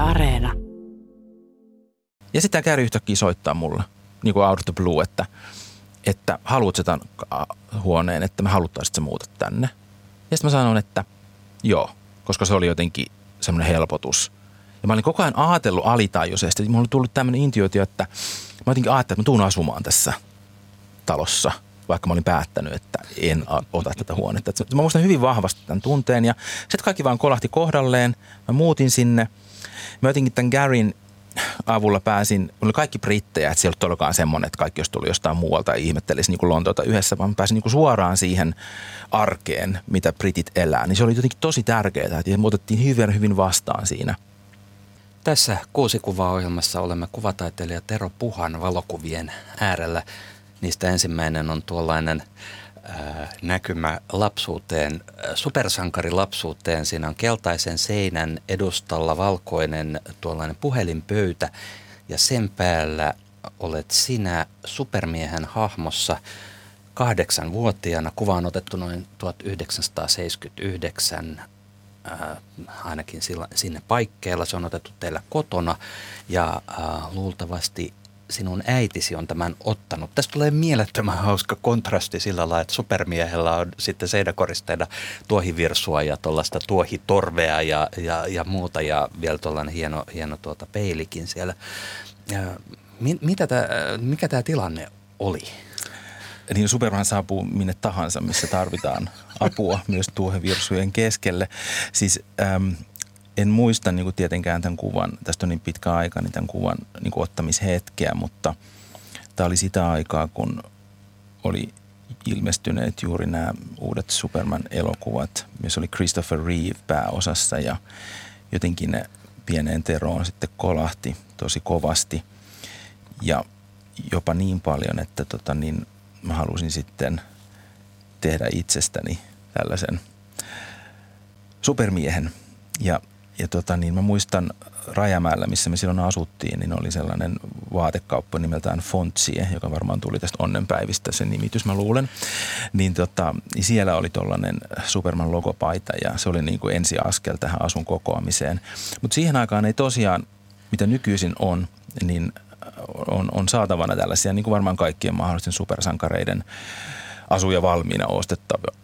Areena. Ja sitten tämä yhtäkkiä soittaa mulle, niin kuin out of the blue, että, että haluat tämän huoneen, että me haluttaisiin, että sä muutat tänne. Ja sitten mä sanon, että joo, koska se oli jotenkin semmoinen helpotus. Ja mä olin koko ajan ajatellut alitajuisesti, mulla oli tullut tämmöinen intuitio, että mä jotenkin ajattelin, että mä tuun asumaan tässä talossa – vaikka mä olin päättänyt, että en ota tätä huonetta. Mä muistan hyvin vahvasti tämän tunteen ja sitten kaikki vaan kolahti kohdalleen. Mä muutin sinne. Mä jotenkin tämän Garin avulla pääsin, oli kaikki brittejä, että siellä ei ollut semmoinen, että kaikki jos tuli jostain muualta ja ihmettelisi niin kuin Lontoota yhdessä, vaan pääsin niin kuin suoraan siihen arkeen, mitä britit elää. Niin se oli jotenkin tosi tärkeää, että me otettiin hyvin, hyvin vastaan siinä. Tässä kuusi kuvaa ohjelmassa olemme kuvataiteilija Tero Puhan valokuvien äärellä. Niistä ensimmäinen on tuollainen näkymä lapsuuteen, äh, supersankari lapsuuteen. Siinä on keltaisen seinän edustalla valkoinen tuollainen puhelinpöytä ja sen päällä olet sinä supermiehen hahmossa kahdeksanvuotiaana. Kuva on otettu noin 1979 äh, ainakin sinne paikkeilla. Se on otettu teillä kotona ja äh, luultavasti sinun äitisi on tämän ottanut. Tästä tulee mielettömän hauska kontrasti sillä lailla, että supermiehellä on sitten seinäkoristeena tuohivirsua ja tuollaista tuohitorvea ja, ja, ja muuta ja vielä tuollainen hieno, hieno tuota peilikin siellä. Ja, mi, mitä tää, mikä tämä tilanne oli? Niin Superman saapuu minne tahansa, missä tarvitaan apua myös tuohivirsujen keskelle. Siis äm, en muista niin kuin tietenkään tämän kuvan, tästä on niin pitkä aika, niin tämän kuvan niin kuin ottamishetkeä, mutta tämä oli sitä aikaa, kun oli ilmestyneet juuri nämä uudet Superman-elokuvat, missä oli Christopher Reeve pääosassa ja jotenkin ne pieneen teroon sitten kolahti tosi kovasti. Ja jopa niin paljon, että tota niin, mä halusin sitten tehdä itsestäni tällaisen supermiehen. Ja ja tota, niin mä muistan Rajamäellä, missä me silloin asuttiin, niin oli sellainen vaatekauppa nimeltään Fontsie, joka varmaan tuli tästä onnenpäivistä se nimitys, mä luulen. Niin, tota, niin siellä oli tuollainen Superman logopaita ja se oli niin kuin ensiaskel tähän asun kokoamiseen. Mutta siihen aikaan ei tosiaan, mitä nykyisin on, niin on, on saatavana tällaisia, niin kuin varmaan kaikkien mahdollisten supersankareiden asuja valmiina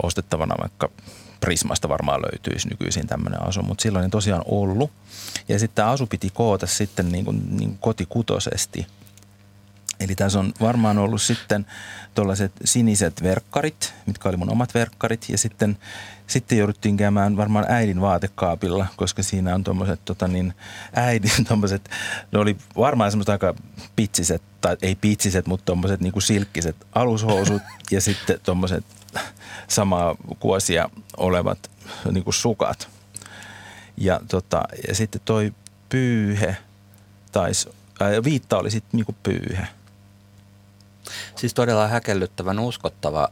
ostettavana vaikka Prismasta varmaan löytyisi nykyisin tämmöinen asu, mutta silloin ei tosiaan ollut. Ja sitten tämä asu piti koota sitten niin kuin, niin kuin kotikutosesti. Eli tässä on varmaan ollut sitten tuollaiset siniset verkkarit, mitkä oli mun omat verkkarit. Ja sitten, sitten jouduttiin käymään varmaan äidin vaatekaapilla, koska siinä on tuommoiset tota niin, äidin tuommoiset, ne oli varmaan semmoiset aika pitsiset, tai ei pitsiset, mutta tuommoiset niin kuin silkkiset alushousut ja sitten tuommoiset samaa kuosia olevat niin kuin sukat. Ja, tota, ja sitten toi pyyhe, taisi, viitta oli sitten niin kuin pyyhe – Siis todella häkellyttävän uskottava.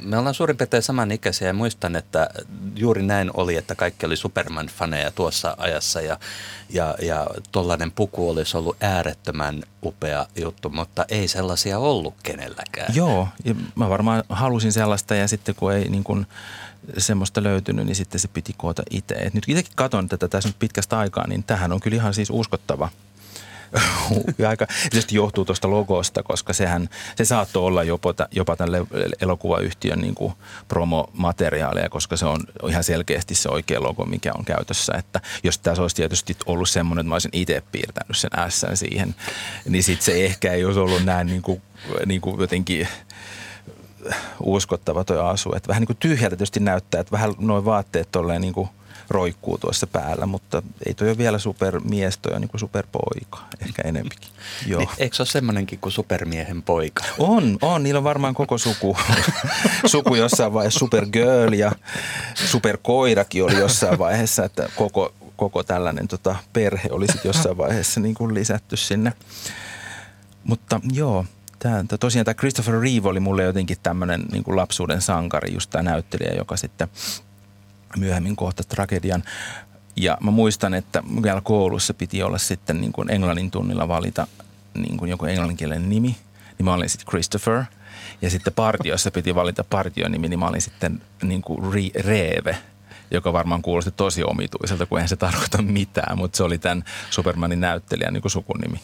Me ollaan suurin piirtein samanikäisiä ja muistan, että juuri näin oli, että kaikki oli Superman-faneja tuossa ajassa ja, ja, ja tollainen puku olisi ollut äärettömän upea juttu, mutta ei sellaisia ollut kenelläkään. Joo, ja mä varmaan halusin sellaista ja sitten kun ei niin kuin semmoista löytynyt, niin sitten se piti koota itse. Et nyt itsekin katson tätä tässä nyt pitkästä aikaa, niin tähän on kyllä ihan siis uskottava – aika, tietysti johtuu tuosta logosta, koska sehän, se saattoi olla jopa, jopa tämän elokuvayhtiön niin kuin promomateriaalia, koska se on ihan selkeästi se oikea logo, mikä on käytössä. Että jos tässä olisi tietysti ollut semmoinen, että mä olisin itse piirtänyt sen S siihen, niin sitten se ehkä ei olisi ollut näin niin kuin, niin kuin jotenkin uskottava tuo asu. Että vähän niin kuin tyhjältä tietysti näyttää, että vähän noin vaatteet tolleen niin kuin – roikkuu tuossa päällä, mutta ei toi ole vielä supermies, toi on niin kuin superpoika, ehkä enempikin. Joo. Niin, eikö se ole semmoinenkin kuin supermiehen poika? On, on. Niillä on varmaan koko suku, suku jossain vaiheessa supergirl ja superkoirakin oli jossain vaiheessa, että koko, koko tällainen tota, perhe oli sitten jossain vaiheessa niin kuin lisätty sinne. Mutta joo, Tämä, tosiaan tämä Christopher Reeve oli mulle jotenkin tämmöinen niin kuin lapsuuden sankari, just tämä näyttelijä, joka sitten myöhemmin kohta tragedian. Ja mä muistan, että vielä koulussa piti olla sitten niin kuin englannin tunnilla valita niin kuin joku englanninkielinen nimi. Niin mä olin sitten Christopher. Ja sitten partiossa piti valita partion nimi, niin mä olin sitten niin kuin Reeve. joka varmaan kuulosti tosi omituiselta, kun eihän se tarkoita mitään, mutta se oli tämän Supermanin näyttelijän niin kuin sukunimi.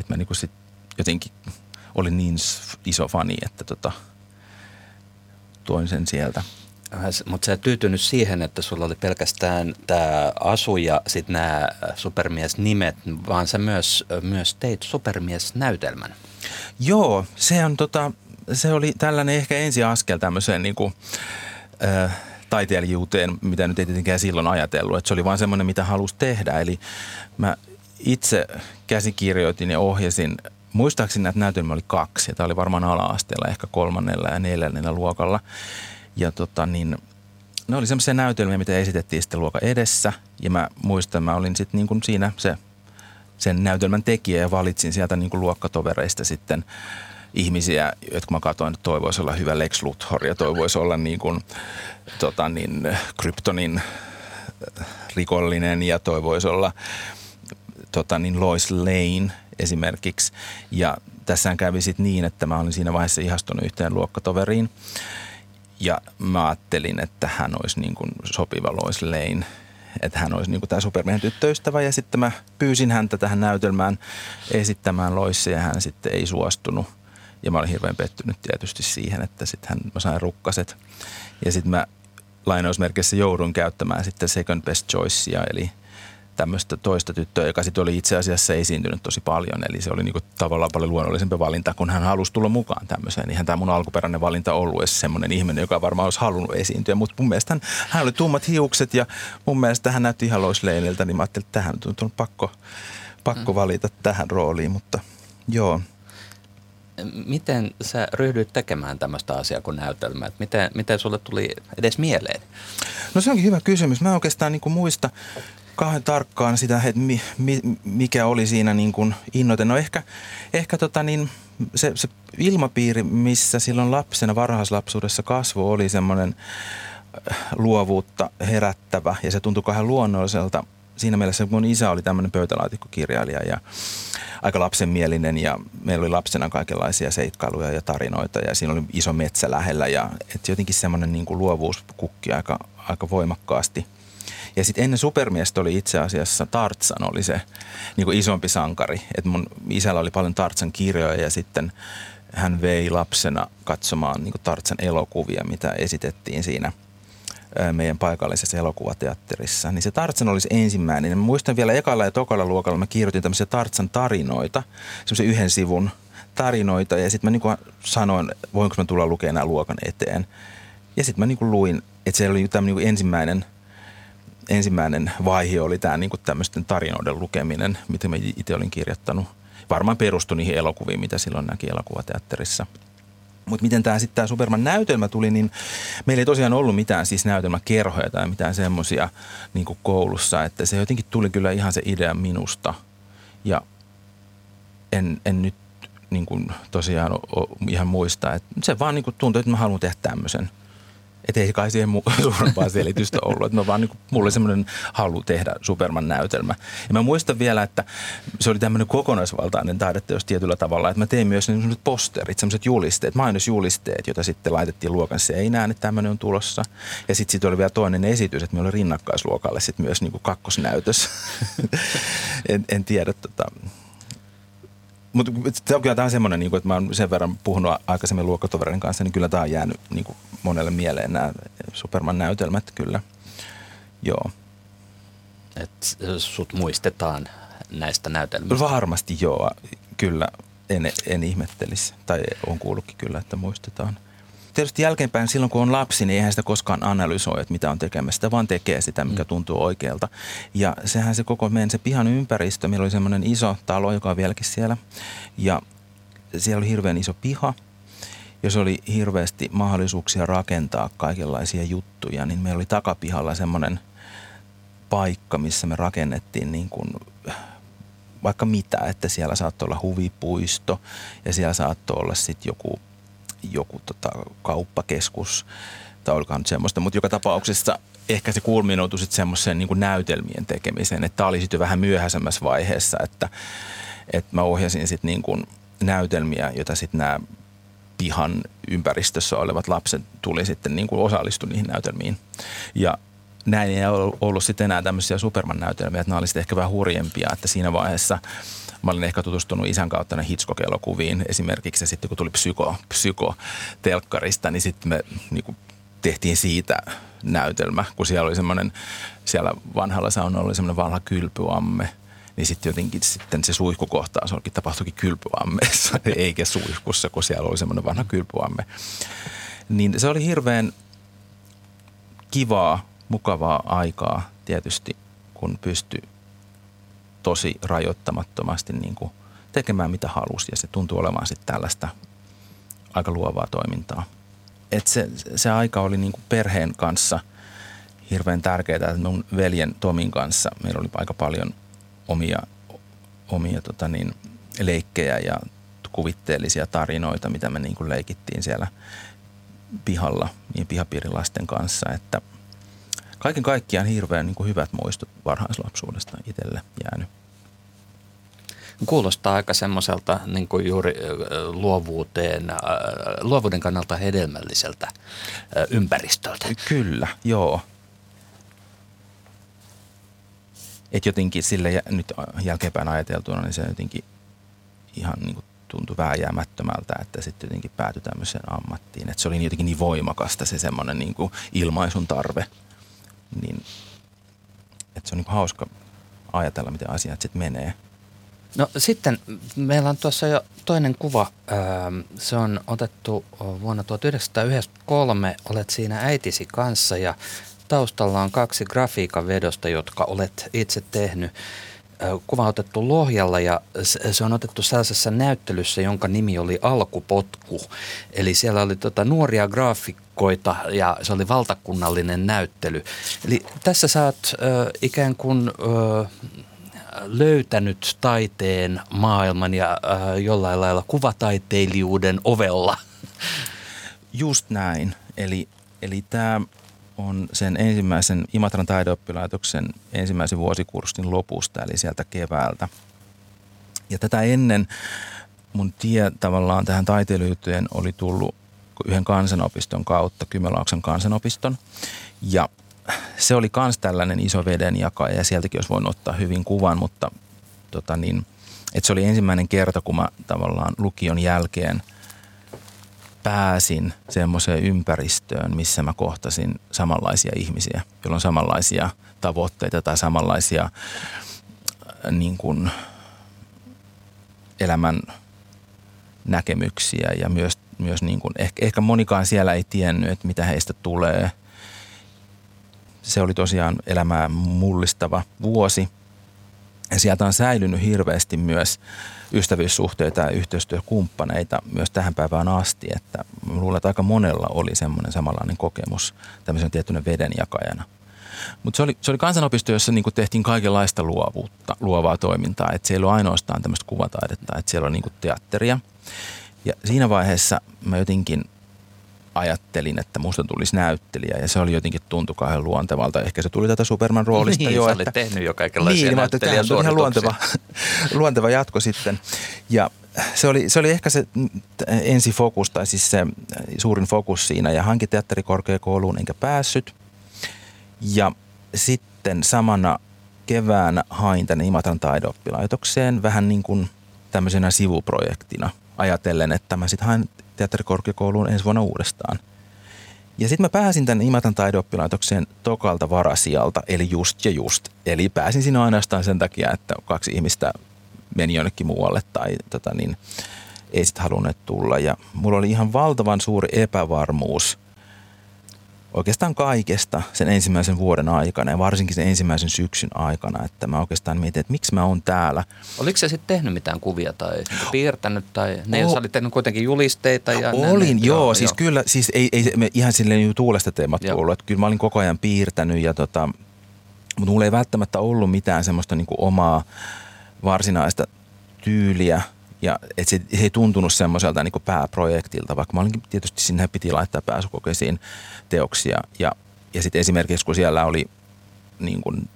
Että mä niin kuin sit jotenkin olin niin iso fani, että tota, tuoin sen sieltä. Mutta sä et tyytynyt siihen, että sulla oli pelkästään tämä asu ja sitten nämä supermiesnimet, vaan sä myös, myös teit supermiesnäytelmän. Joo, se, on tota, se oli tällainen ehkä ensiaskel tämmöiseen niin kuin, äh, taiteilijuuteen, mitä nyt ei tietenkään silloin ajatellut. Että se oli vaan semmoinen, mitä halusi tehdä. Eli mä itse käsikirjoitin ja ohjasin muistaakseni näitä näytelmiä oli kaksi, tämä oli varmaan ala-asteella, ehkä kolmannella ja neljännellä luokalla. Ja tota niin, ne oli semmoisia näytelmiä, mitä esitettiin sitten luokan edessä, ja mä muistan, mä olin sitten niin siinä se, sen näytelmän tekijä ja valitsin sieltä niin kuin luokkatovereista sitten ihmisiä, jotka mä katsoin, että toi voisi olla hyvä Lex Luthor ja toi voisi olla niin kuin, tota niin, Kryptonin rikollinen ja toi voisi olla tota niin, Lois Lane – esimerkiksi. Ja tässä kävi sitten niin, että mä olin siinä vaiheessa ihastunut yhteen luokkatoveriin. Ja mä ajattelin, että hän olisi niin kuin sopiva Lois Lane, että hän olisi niin kuin tämä supermiehen tyttöystävä. Ja sitten mä pyysin häntä tähän näytelmään esittämään Loissia ja hän sitten ei suostunut. Ja mä olin hirveän pettynyt tietysti siihen, että sitten hän, mä sain rukkaset. Ja sitten mä lainausmerkeissä joudun käyttämään sitten second best choicea, eli – tämmöistä toista tyttöä, joka sitten oli itse asiassa esiintynyt tosi paljon. Eli se oli niinku tavallaan paljon luonnollisempi valinta, kun hän halusi tulla mukaan tämmöiseen. Ihan tämä mun alkuperäinen valinta ollut edes semmoinen ihminen, joka varmaan olisi halunnut esiintyä. Mutta mun mielestä hän, hän, oli tummat hiukset ja mun mielestä hän näytti ihan Lois Laneilta, niin mä ajattelin, että tähän on pakko, pakko mm. valita tähän rooliin, mutta joo. Miten sä ryhdyit tekemään tämmöistä asiaa kuin näytelmä? Miten, miten sulle tuli edes mieleen? No se onkin hyvä kysymys. Mä oikeastaan niin muista kauhean tarkkaan sitä, että mi, mi, mikä oli siinä niin kuin innoite. No ehkä, ehkä tota niin, se, se ilmapiiri, missä silloin lapsena varhaislapsuudessa kasvu oli semmoinen äh, luovuutta herättävä ja se tuntui kauhean luonnolliselta. Siinä mielessä mun isä oli tämmöinen pöytälaatikkokirjailija ja aika lapsenmielinen ja meillä oli lapsena kaikenlaisia seikkailuja ja tarinoita ja siinä oli iso metsä lähellä ja et jotenkin semmoinen niin kuin luovuus kukki aika, aika voimakkaasti – ja sitten ennen Supermiestä oli itse asiassa Tartsan oli se niin kuin isompi sankari. Et mun isällä oli paljon Tartsan kirjoja ja sitten hän vei lapsena katsomaan niin Tartsan elokuvia, mitä esitettiin siinä meidän paikallisessa elokuvateatterissa. Niin se Tartsan olisi ensimmäinen. Mä muistan vielä ekalla ja tokalla luokalla mä kirjoitin tämmöisiä Tartsan tarinoita, semmoisen yhden sivun tarinoita. Ja sitten mä niin sanoin, voinko mä tulla lukemaan nämä luokan eteen. Ja sitten mä niin luin, että se oli tämmöinen niin ensimmäinen – ensimmäinen vaihe oli tämä niin tämmöisten tarinoiden lukeminen, mitä mä itse olin kirjoittanut. Varmaan perustui niihin elokuviin, mitä silloin näki elokuvateatterissa. Mutta miten tämä sitten tämä Superman-näytelmä tuli, niin meillä ei tosiaan ollut mitään siis näytelmäkerhoja tai mitään semmoisia niin koulussa, että se jotenkin tuli kyllä ihan se idea minusta. Ja en, en nyt niin kuin tosiaan o, ihan muista, että se vaan niin kuin tuntui, että mä haluan tehdä tämmöisen – että ei kai siihen mu- suurempaa selitystä ollut. Että mä vaan niin kuin, mulla oli semmoinen halu tehdä Superman-näytelmä. Ja mä muistan vielä, että se oli tämmöinen kokonaisvaltainen taideteos tietyllä tavalla, että mä tein myös niin semmoiset posterit, semmoiset julisteet, mainosjulisteet, joita sitten laitettiin luokan seinään, että tämmöinen on tulossa. Ja sitten sit oli vielä toinen esitys, että meillä oli rinnakkaisluokalle sitten myös niin kuin kakkosnäytös. en, en tiedä, tota, mutta se on kyllä tämä semmoinen, niin kuin, että mä oon sen verran puhunut aikaisemmin luokkatovereiden kanssa, niin kyllä tämä on jäänyt niin kuin monelle mieleen nämä Superman-näytelmät kyllä. Joo. Et sut muistetaan näistä näytelmistä? Varmasti joo, kyllä. En, en ihmettelisi, tai on kuullutkin kyllä, että muistetaan tietysti jälkeenpäin silloin, kun on lapsi, niin eihän sitä koskaan analysoi, että mitä on tekemässä. Sitä vaan tekee sitä, mikä mm. tuntuu oikealta. Ja sehän se koko meidän se pihan ympäristö, meillä oli semmoinen iso talo, joka on vieläkin siellä. Ja siellä oli hirveän iso piha, jos oli hirveästi mahdollisuuksia rakentaa kaikenlaisia juttuja, niin meillä oli takapihalla semmoinen paikka, missä me rakennettiin niin kuin vaikka mitä, että siellä saattoi olla huvipuisto ja siellä saattoi olla sitten joku joku tota, kauppakeskus tai olikohan nyt semmoista, mutta joka tapauksessa ehkä se kulminoutui sitten semmoiseen niin näytelmien tekemiseen, että tämä oli sitten vähän myöhäisemmässä vaiheessa, että, että mä ohjasin sitten niin kuin näytelmiä, joita sitten nämä pihan ympäristössä olevat lapset tuli sitten niin kuin osallistu niihin näytelmiin. Ja näin ei ollut sitten enää tämmöisiä Superman-näytelmiä, että nämä olisivat ehkä vähän hurjempia, että siinä vaiheessa mä olin ehkä tutustunut isän kautta ne Hitchcock-elokuviin esimerkiksi, ja sitten kun tuli psyko, psyko telkkarista, niin sitten me niin kuin tehtiin siitä näytelmä, kun siellä oli semmoinen, siellä vanhalla saunalla oli semmoinen vanha kylpyamme, niin sitten jotenkin sitten se suihkukohtaus onkin tapahtuikin kylpyammeessa, eikä suihkussa, kun siellä oli semmoinen vanha kylpyamme. Niin se oli hirveän kivaa, mukavaa aikaa tietysti, kun pystyi tosi rajoittamattomasti niin kuin tekemään mitä halusi ja se tuntui olevan sitten tällaista aika luovaa toimintaa. Et se, se aika oli niin kuin perheen kanssa hirveän tärkeää, että mun veljen Tomin kanssa meillä oli aika paljon omia, omia tota niin, leikkejä ja kuvitteellisia tarinoita, mitä me niin kuin leikittiin siellä pihalla niin pihapiirin lasten kanssa, että kaiken kaikkiaan hirveän niin kuin hyvät muistot varhaislapsuudesta itselle jäänyt. Kuulostaa aika semmoiselta niin kuin juuri luovuuteen, luovuuden kannalta hedelmälliseltä ympäristöltä. Kyllä, joo. Et jotenkin sille nyt jälkeenpäin ajateltuna, niin se jotenkin ihan niin kuin tuntui vääjäämättömältä, että sitten jotenkin päätyi tämmöiseen ammattiin. Että se oli jotenkin niin voimakasta se semmoinen niin kuin ilmaisun tarve. Niin, että se on niin hauska ajatella, miten asiat sitten menee. No sitten meillä on tuossa jo toinen kuva. Se on otettu vuonna 1993. Olet siinä äitisi kanssa ja taustalla on kaksi grafiikan vedosta, jotka olet itse tehnyt kuva on otettu Lohjalla ja se on otettu sellaisessa näyttelyssä, jonka nimi oli Alkupotku. Eli siellä oli tota nuoria graafikkoita ja se oli valtakunnallinen näyttely. Eli tässä sä oot ö, ikään kuin ö, löytänyt taiteen maailman ja ö, jollain lailla kuvataiteilijuuden ovella. Just näin. Eli, eli tämä on sen ensimmäisen Imatran taideoppilaitoksen ensimmäisen vuosikurssin lopusta, eli sieltä keväältä. Ja tätä ennen mun tie tavallaan tähän taiteilijuuteen oli tullut yhden kansanopiston kautta, Kymenlaakson kansanopiston. Ja se oli myös tällainen iso vedenjakaja ja sieltäkin olisi voinut ottaa hyvin kuvan, mutta tota niin, että se oli ensimmäinen kerta, kun mä tavallaan lukion jälkeen – pääsin semmoiseen ympäristöön, missä mä kohtasin samanlaisia ihmisiä, joilla on samanlaisia tavoitteita tai samanlaisia äh, niin kuin, elämän näkemyksiä ja myös, myös niin kuin, ehkä, ehkä monikaan siellä ei tiennyt, että mitä heistä tulee. Se oli tosiaan elämää mullistava vuosi ja sieltä on säilynyt hirveästi myös ystävyyssuhteita ja yhteistyökumppaneita myös tähän päivään asti, että luulen, että aika monella oli semmoinen samanlainen kokemus tämmöisen tiettynä vedenjakajana. Mutta se oli, se oli kansanopisto, jossa niinku tehtiin kaikenlaista luovuutta, luovaa toimintaa. Että siellä ei ainoastaan tämmöistä kuvataidetta, että siellä on niinku teatteria. Ja siinä vaiheessa mä jotenkin ajattelin, että musta tulisi näyttelijä ja se oli jotenkin tuntu kauhean luontevalta. Ehkä se tuli tätä Superman-roolista niin, jo. Sä että, tehnyt jo kaikenlaisia niin, näyttelijä Niin, ihan luonteva, luonteva jatko sitten. Ja se oli, se oli ehkä se ensifokus tai siis se suurin fokus siinä ja hankin teatterikorkeakouluun enkä päässyt. Ja sitten samana keväänä hain tänne Imatran taideoppilaitokseen vähän niin kuin tämmöisenä sivuprojektina ajatellen, että mä sitten hain teatterikorkeakouluun ensi vuonna uudestaan. Ja sitten mä pääsin tänne Imatan taideoppilaitokseen tokalta varasijalta, eli just ja just. Eli pääsin sinne ainoastaan sen takia, että kaksi ihmistä meni jonnekin muualle tai tota niin, ei sitten halunneet tulla. Ja mulla oli ihan valtavan suuri epävarmuus – oikeastaan kaikesta sen ensimmäisen vuoden aikana ja varsinkin sen ensimmäisen syksyn aikana, että mä oikeastaan mietin, että miksi mä oon täällä. Oliko se sitten tehnyt mitään kuvia tai piirtänyt tai ne, jos olit tehnyt kuitenkin julisteita? Ja olin, ne, joo, joo, siis joo. kyllä, siis ei, ei me ihan silleen tuulesta teemat ollut, että kyllä mä olin koko ajan piirtänyt ja tota, mutta mulla ei välttämättä ollut mitään semmoista niin kuin omaa varsinaista tyyliä – ja et se, se ei tuntunut semmoiselta niin pääprojektilta, vaikka mä olinkin tietysti sinne piti laittaa pääsykokeisiin teoksia. Ja, ja sitten esimerkiksi kun siellä oli niin kuin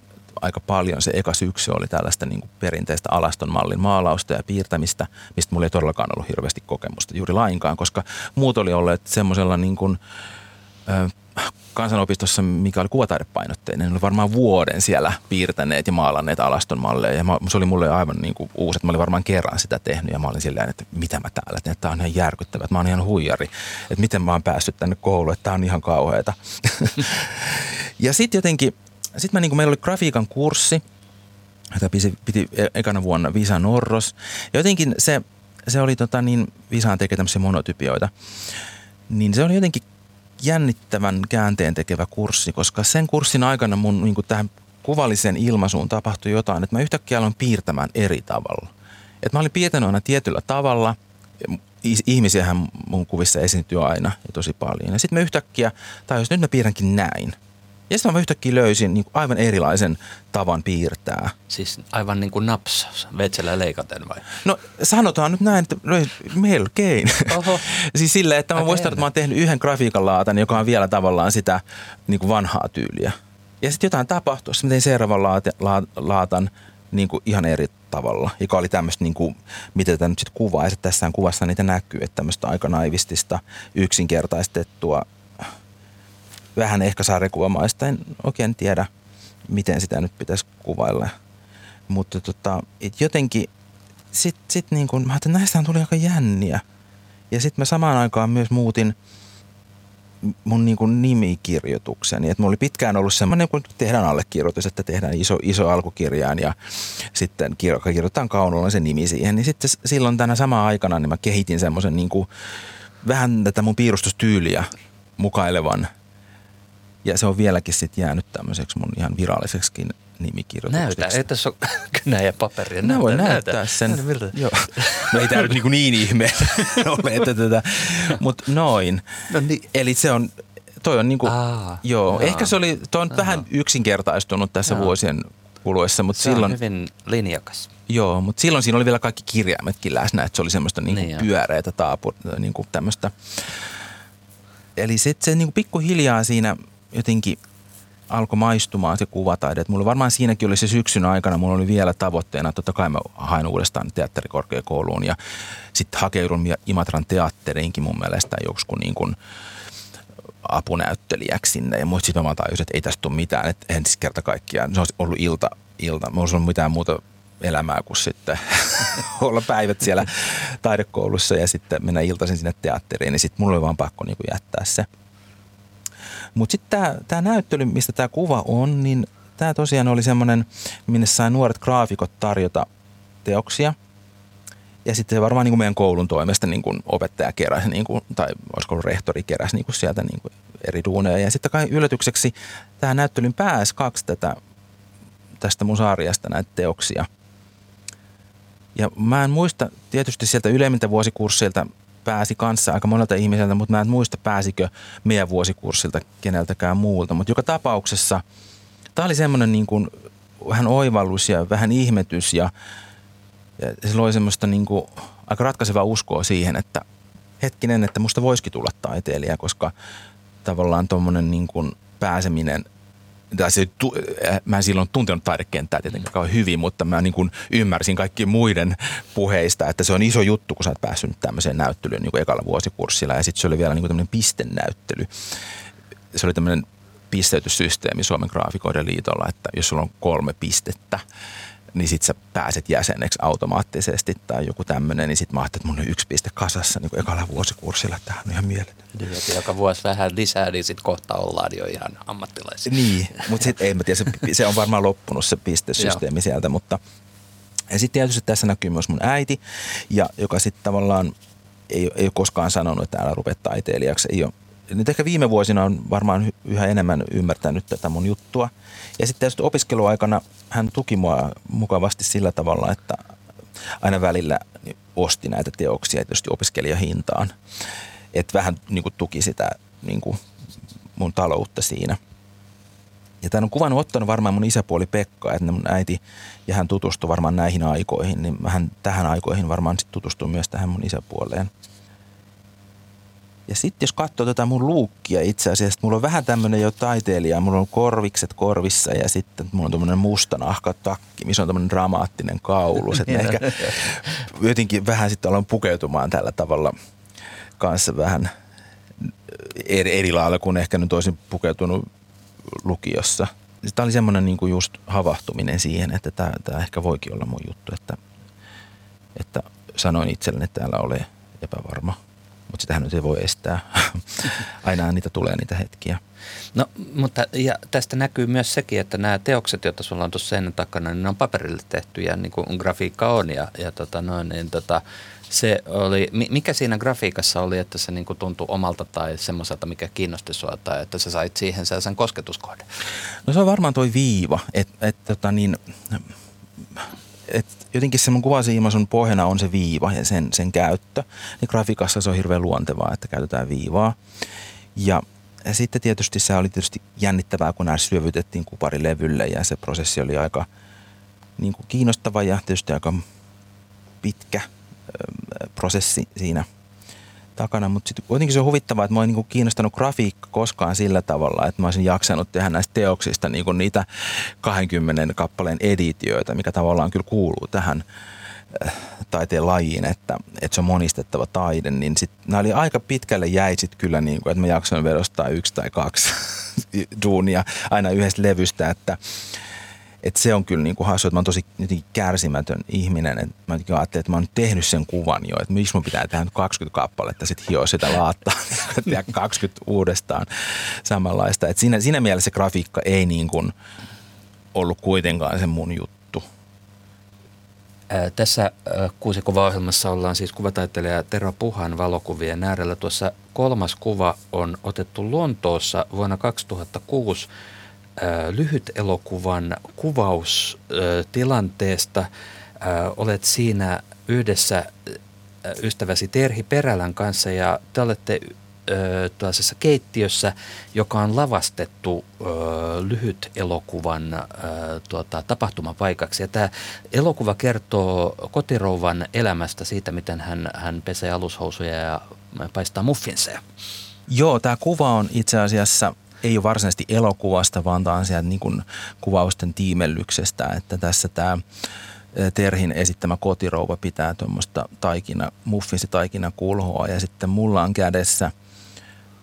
aika paljon, se eka syksy oli tällaista niin kuin perinteistä alaston mallin maalausta ja piirtämistä, mistä mulla ei todellakaan ollut hirveästi kokemusta juuri lainkaan, koska muut oli olleet semmoisella niin kuin kansanopistossa, mikä oli kuvataidepainotteinen, ne oli varmaan vuoden siellä piirtäneet ja maalanneet alaston malleja. Ja se oli mulle aivan niin kuin uusi, että mä olin varmaan kerran sitä tehnyt ja mä olin silleen, että mitä mä täällä teen, että tää on ihan järkyttävä, että mä oon ihan huijari, että miten mä oon päässyt tänne kouluun, että tää on ihan kauheata. ja sitten jotenkin, sitten mä niin kuin, meillä oli grafiikan kurssi, jota piti, piti e-, ekana vuonna Visa Norros. Ja jotenkin se, se oli tota niin, Visaan tekee tämmöisiä monotypioita. Niin se oli jotenkin jännittävän käänteen tekevä kurssi, koska sen kurssin aikana mun niin tähän kuvalliseen ilmaisuun tapahtui jotain, että mä yhtäkkiä aloin piirtämään eri tavalla. Että mä olin piirtänyt aina tietyllä tavalla, ihmisiähän mun kuvissa esiintyy aina ja tosi paljon. Ja sitten mä yhtäkkiä, tai jos nyt mä piirränkin näin, ja sitten mä yhtäkkiä löysin niin kuin aivan erilaisen tavan piirtää. Siis aivan niin kuin naps, veitsellä leikaten vai? No sanotaan nyt näin, että melkein. Oho. siis silleen, että mä okay. muistan, että mä oon tehnyt yhden grafiikan laatan, joka on vielä tavallaan sitä niin kuin vanhaa tyyliä. Ja sitten jotain tapahtui, sitten mä tein seuraavan laat, la, laatan niin kuin ihan eri tavalla, joka oli tämmöistä, niin kuin, mitä tätä nyt sitten kuvaa. Ja tässä kuvassa niitä näkyy, että tämmöistä aika naivistista, yksinkertaistettua vähän ehkä sarjakuvamaista. En oikein tiedä, miten sitä nyt pitäisi kuvailla. Mutta tota, et jotenkin sitten sit niin kun, mä ajattelin, näistähän tuli aika jänniä. Ja sitten mä samaan aikaan myös muutin mun niin kuin nimikirjoitukseni. Et mulla oli pitkään ollut semmoinen, kun tehdään allekirjoitus, että tehdään iso, iso alkukirjaan ja sitten kirjoitetaan kaunolla se nimi siihen. Niin sitten silloin tänä samaan aikana niin mä kehitin semmoisen niin kuin, vähän tätä mun piirustustyyliä mukailevan – ja se on vieläkin sitten jäänyt tämmöiseksi mun ihan viralliseksikin nimikirjoitukseksi. Näytä, ei tässä ole kynää ja paperia. Näytä, voi näyttää näytä. sen. Näytä, miltä? Joo. No ei tämä nyt niin, niin ihme ole, että tätä, mutta noin. No niin. Eli se on, toi on niinku, Aa, joo, jaa. ehkä se oli, toi on Aa. vähän yksinkertaistunut tässä jaa. vuosien kuluessa, mutta se silloin... on hyvin linjakas. Joo, mutta silloin siinä oli vielä kaikki kirjaimetkin läsnä, että se oli semmoista niinku niin pyöreitä taapu, niinku tämmöistä. Eli sitten se niinku pikkuhiljaa siinä jotenkin alkoi maistumaan se kuvataide. Et mulla varmaan siinäkin oli se syksyn aikana, mulla oli vielä tavoitteena, että totta kai mä hain uudestaan teatterikorkeakouluun ja sitten hakeudun Imatran teatteriinkin mun mielestä joskus niin kuin apunäyttelijäksi sinne. Ja muista sitten mä tajusin, että ei tästä tule mitään, että en siis kerta kaikkiaan. Se olisi ollut ilta, ilta. Mulla olisi ollut mitään muuta elämää kuin sitten olla päivät siellä taidekoulussa ja sitten mennä iltaisin sinne teatteriin. Niin sitten mulla oli vaan pakko niin kuin jättää se – mutta sitten tämä näyttely, mistä tämä kuva on, niin tämä tosiaan oli semmoinen, minne sai nuoret graafikot tarjota teoksia. Ja sitten varmaan niin kuin meidän koulun toimesta niin kuin opettaja keräsi, niin kuin, tai olisiko ollut rehtori keräsi niin kuin sieltä niin kuin eri duuneja. Ja sitten kai yllätykseksi tähän näyttelyn pääsi kaksi tätä, tästä mun sarjasta näitä teoksia. Ja mä en muista tietysti sieltä ylemmiltä vuosikursseilta pääsi kanssa aika monelta ihmiseltä, mutta mä en muista pääsikö meidän vuosikurssilta keneltäkään muulta. Mutta joka tapauksessa tämä oli semmoinen niin kuin vähän oivallus ja vähän ihmetys ja, ja se loi semmoista niin kuin aika ratkaisevaa uskoa siihen, että hetkinen, että musta voisikin tulla taiteilija, koska tavallaan tuommoinen niin kuin pääseminen – se, tu, äh, mä en silloin tuntenut taidekenttää tietenkään hyvin, mutta mä niin kuin ymmärsin kaikkien muiden puheista, että se on iso juttu, kun sä oot päässyt tämmöiseen näyttelyyn niin kuin ekalla vuosikurssilla. Ja sitten se oli vielä niin kuin tämmöinen pistennäyttely. Se oli tämmöinen pisteytyssysteemi Suomen graafikoiden liitolla, että jos sulla on kolme pistettä, niin sit sä pääset jäseneksi automaattisesti tai joku tämmöinen, niin sit mä ajattelin, että mun on yksi piste kasassa niin ekalla vuosikurssilla, että tämähän on ihan mieletön. Niin, joka vuosi vähän lisää, niin sit kohta ollaan jo ihan ammattilaisia. Niin, mutta sitten ei mä tiedä, se, se on varmaan loppunut se pistesysteemi sieltä, mutta ja sitten tietysti tässä näkyy myös mun äiti, ja joka sitten tavallaan ei, ei ole koskaan sanonut, että älä rupea taiteilijaksi. Ei ole. Nyt ehkä viime vuosina on varmaan yhä enemmän ymmärtänyt tätä mun juttua – ja sitten tietysti opiskeluaikana hän tuki mua mukavasti sillä tavalla, että aina välillä osti näitä teoksia tietysti opiskelijahintaan. Että vähän niin kuin tuki sitä niin kuin mun taloutta siinä. Ja tämän on kuvan ottanut varmaan mun isäpuoli Pekka, että mun äiti ja hän tutustui varmaan näihin aikoihin, niin hän tähän aikoihin varmaan sitten tutustui myös tähän mun isäpuoleen. Ja sitten jos katsoo tätä mun luukkia itse asiassa, mulla on vähän tämmöinen jo taiteilija, mulla on korvikset korvissa ja sitten mulla on tämmöinen musta takki, missä on tämmöinen dramaattinen kaulus. Että ehkä jotenkin vähän sitten aloin pukeutumaan tällä tavalla kanssa vähän eri, eri lailla kuin ehkä nyt olisin pukeutunut lukiossa. Tämä oli semmoinen niin just havahtuminen siihen, että tämä, tämä ehkä voikin olla mun juttu, että, että sanoin itselleni, että täällä ole epävarma. Mutta sitähän nyt ei voi estää. Aina niitä tulee niitä hetkiä. No, mutta ja tästä näkyy myös sekin, että nämä teokset, joita sulla on tuossa seinän takana, niin ne on paperille tehty ja niin kuin grafiikka on. Ja, ja tota noin, niin tota, se oli, mikä siinä grafiikassa oli, että se niin kuin tuntui omalta tai semmoiselta, mikä kiinnosti sua tai että sä sait siihen sen kosketuskohden? No se on varmaan toi viiva, että et, tota niin, et jotenkin se mun kuvasiimasun pohjana on se viiva ja sen, sen käyttö. Niin grafiikassa se on hirveän luontevaa, että käytetään viivaa. Ja, ja sitten tietysti se oli tietysti jännittävää, kun nämä syövytettiin kuparilevylle ja se prosessi oli aika niin kuin kiinnostava ja tietysti aika pitkä prosessi siinä takana, mutta sitten kuitenkin se on huvittavaa, että mä oon niin kiinnostanut grafiikka koskaan sillä tavalla, että mä olisin jaksanut tehdä näistä teoksista niin kuin niitä 20 kappaleen editioita, mikä tavallaan kyllä kuuluu tähän taiteen lajiin, että, että se on monistettava taide, niin sit, nämä oli aika pitkälle jäi sit kyllä niin kuin, että mä jaksoin vedostaa yksi tai kaksi duunia aina yhdestä levystä, että et se on kyllä niin kuin hassu, että mä oon tosi jotenkin kärsimätön ihminen. Et mä ajattelin, että mä oon tehnyt sen kuvan jo, että miksi mun pitää tehdä 20 kappaletta, sitten hioa sitä laattaa ja 20 uudestaan samanlaista. Et siinä, siinä mielessä se grafiikka ei niin kuin ollut kuitenkaan se mun juttu. Ää, tässä kuusikuva-ohjelmassa ollaan siis kuvataiteilija Tero Puhan valokuvien äärellä. Tuossa kolmas kuva on otettu Lontoossa vuonna 2006 lyhyt elokuvan kuvaustilanteesta. Olet siinä yhdessä ystäväsi Terhi Perälän kanssa ja te olette tällaisessa keittiössä, joka on lavastettu ö, lyhyt elokuvan ö, tuota, tapahtumapaikaksi. Ja tämä elokuva kertoo kotirouvan elämästä siitä, miten hän, hän pesee alushousuja ja paistaa muffinseja. Joo, tämä kuva on itse asiassa ei ole varsinaisesti elokuvasta, vaan tämä on sieltä niin kuin kuvausten tiimellyksestä, että tässä tämä Terhin esittämä kotirouva pitää tuommoista taikina, muffinsi taikina kulhoa ja sitten mulla on kädessä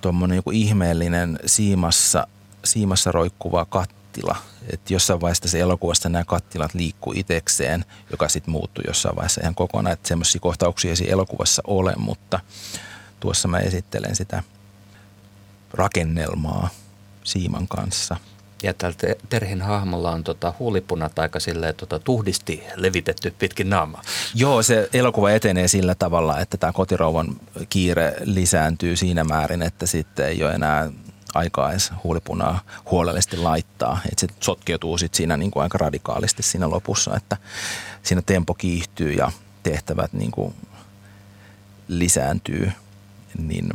tuommoinen joku ihmeellinen siimassa, siimassa roikkuva kattila. Että jossain vaiheessa se elokuvassa nämä kattilat liikkuu itekseen, joka sitten muuttuu jossain vaiheessa ihan kokonaan. Että semmoisia kohtauksia ei elokuvassa ole, mutta tuossa mä esittelen sitä rakennelmaa siiman kanssa. Ja tällä Terhin hahmolla on tota huulipunat aika silleen tota, tuhdisti levitetty pitkin naamaa. Joo, se elokuva etenee sillä tavalla, että tämä kotirouvan kiire lisääntyy siinä määrin, että sitten ei ole enää aikaa edes huulipunaa huolellisesti laittaa. Että se sotkeutuu sitten siinä niin kuin aika radikaalisti siinä lopussa, että siinä tempo kiihtyy ja tehtävät niin kuin lisääntyy, niin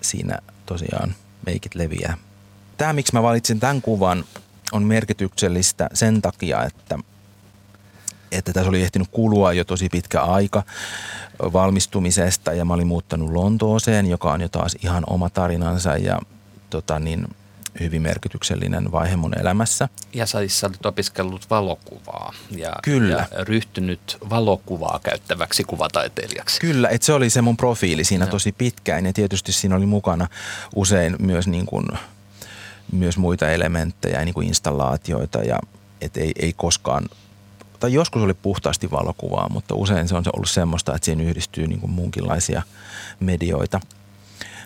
siinä tosiaan meikit leviää tämä, miksi mä valitsin tämän kuvan, on merkityksellistä sen takia, että, että tässä oli ehtinyt kulua jo tosi pitkä aika valmistumisesta ja mä olin muuttanut Lontooseen, joka on jo taas ihan oma tarinansa ja tota niin, hyvin merkityksellinen vaihe mun elämässä. Ja sä olet opiskellut valokuvaa ja, Kyllä. ja ryhtynyt valokuvaa käyttäväksi kuvataiteilijaksi. Kyllä, että se oli se mun profiili siinä no. tosi pitkään ja tietysti siinä oli mukana usein myös niin kuin – myös muita elementtejä, niin kuin installaatioita ja et ei, ei koskaan, tai joskus oli puhtaasti valokuvaa, mutta usein se on ollut semmoista, että siihen yhdistyy niin kuin muunkinlaisia medioita.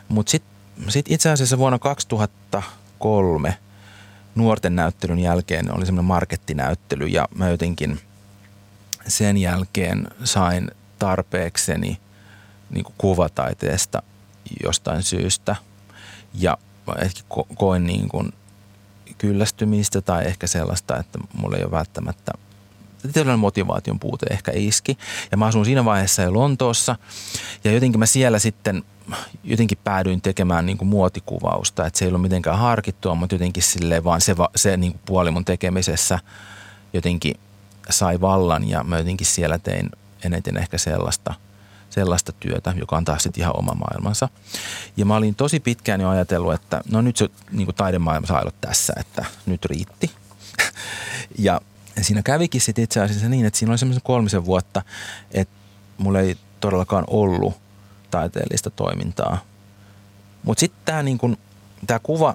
Mutta sitten sit itse asiassa vuonna 2003 nuorten näyttelyn jälkeen oli semmoinen markettinäyttely ja mä jotenkin sen jälkeen sain tarpeekseni niin kuin kuvataiteesta jostain syystä. Ja ehkä ko- koen niin kuin kyllästymistä tai ehkä sellaista, että mulla ei ole välttämättä tietynlainen motivaation puute ehkä iski. Ja mä asun siinä vaiheessa jo Lontoossa. Ja jotenkin mä siellä sitten jotenkin päädyin tekemään niin kuin muotikuvausta, että se ei ollut mitenkään harkittua, mutta jotenkin silleen vaan se, se niin kuin puoli mun tekemisessä jotenkin sai vallan. Ja mä jotenkin siellä tein eniten ehkä sellaista – sellaista työtä, joka on taas sitten ihan oma maailmansa. Ja mä olin tosi pitkään jo ajatellut, että no nyt se niin taidemaailma saa olla tässä, että nyt riitti. ja siinä kävikin sitten itse asiassa niin, että siinä oli semmoisen kolmisen vuotta, että mulla ei todellakaan ollut taiteellista toimintaa Mutta sitten tämä tää kuva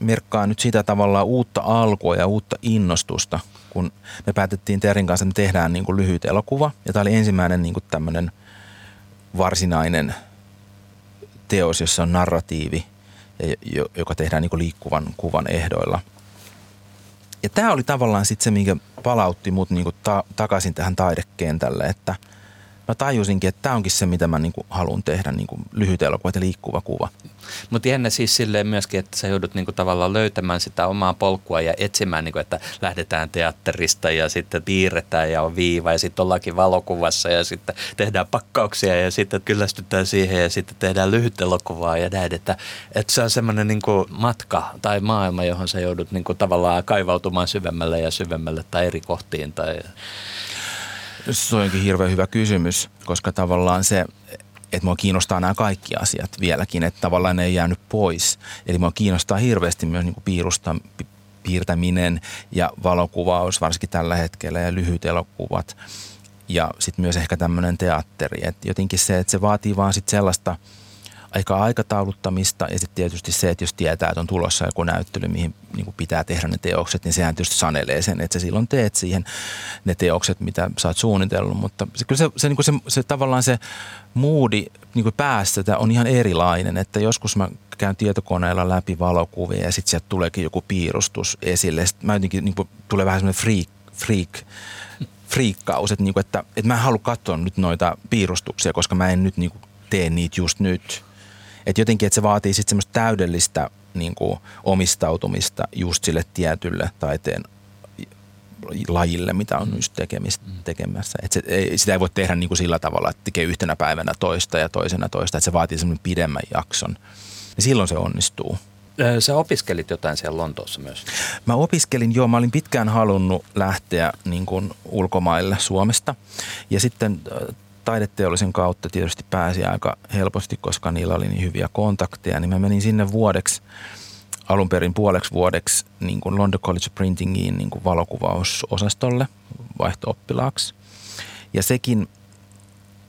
merkkaa nyt sitä tavallaan uutta alkua ja uutta innostusta, kun me päätettiin Terin kanssa, että me tehdään niinku lyhyt elokuva. Ja tämä oli ensimmäinen niinku tämmöinen varsinainen teos, jossa on narratiivi, joka tehdään niinku liikkuvan kuvan ehdoilla. Ja tämä oli tavallaan sitten se, mikä palautti mut niinku ta- takaisin tähän taidekentälle, että – mä tajusinkin, että tämä onkin se, mitä mä niinku haluan tehdä, niinku lyhyt elokuva ja liikkuva kuva. Mutta jännä siis silleen myöskin, että sä joudut niinku tavallaan löytämään sitä omaa polkua ja etsimään, niinku, että lähdetään teatterista ja sitten piirretään ja on viiva ja sitten ollaankin valokuvassa ja sitten tehdään pakkauksia ja sitten kyllästytään siihen ja sitten tehdään lyhyt elokuvaa ja näin, että, että se on semmoinen niinku matka tai maailma, johon sä joudut niinku tavallaan kaivautumaan syvemmälle ja syvemmälle tai eri kohtiin tai se onkin hirveän hyvä kysymys, koska tavallaan se, että mua kiinnostaa nämä kaikki asiat vieläkin, että tavallaan ne ei jäänyt pois. Eli mua kiinnostaa hirveästi myös niin kuin piirusta, piirtäminen ja valokuvaus, varsinkin tällä hetkellä, ja lyhyt elokuvat. Ja sitten myös ehkä tämmöinen teatteri. että jotenkin se, että se vaatii vaan sitten sellaista – aika aikatauluttamista ja sitten tietysti se, että jos tietää, että on tulossa joku näyttely, mihin niin kuin pitää tehdä ne teokset, niin sehän tietysti sanelee sen, että sä silloin teet siihen ne teokset, mitä sä oot suunnitellut. Mutta se, kyllä se, se, niin kuin se, se tavallaan se moodi niin kuin päästä on ihan erilainen, että joskus mä käyn tietokoneella läpi valokuvia ja sitten sieltä tuleekin joku piirustus esille. Sitten mä jotenkin niin kuin, tulee vähän semmoinen freak, freak friikkaus, että, niin kuin, että, että mä en halua katsoa nyt noita piirustuksia, koska mä en nyt niin kuin, tee niitä just nyt. Että jotenkin, että se vaatii sitten semmoista täydellistä niin kuin omistautumista just sille tietylle taiteen lajille, mitä on just tekemistä, mm. tekemässä. Että se, ei, sitä ei voi tehdä niin kuin sillä tavalla, että tekee yhtenä päivänä toista ja toisena toista. Että se vaatii semmoinen pidemmän jakson. Ja silloin se onnistuu. Sä opiskelit jotain siellä Lontoossa myös? Mä opiskelin, joo. Mä olin pitkään halunnut lähteä niin kuin ulkomaille Suomesta. Ja sitten taideteollisen kautta tietysti pääsi aika helposti, koska niillä oli niin hyviä kontakteja, niin mä menin sinne vuodeksi, alun perin puoleksi vuodeksi niin kuin London College Printingiin niin kuin valokuvausosastolle vaihto-oppilaaksi. Ja sekin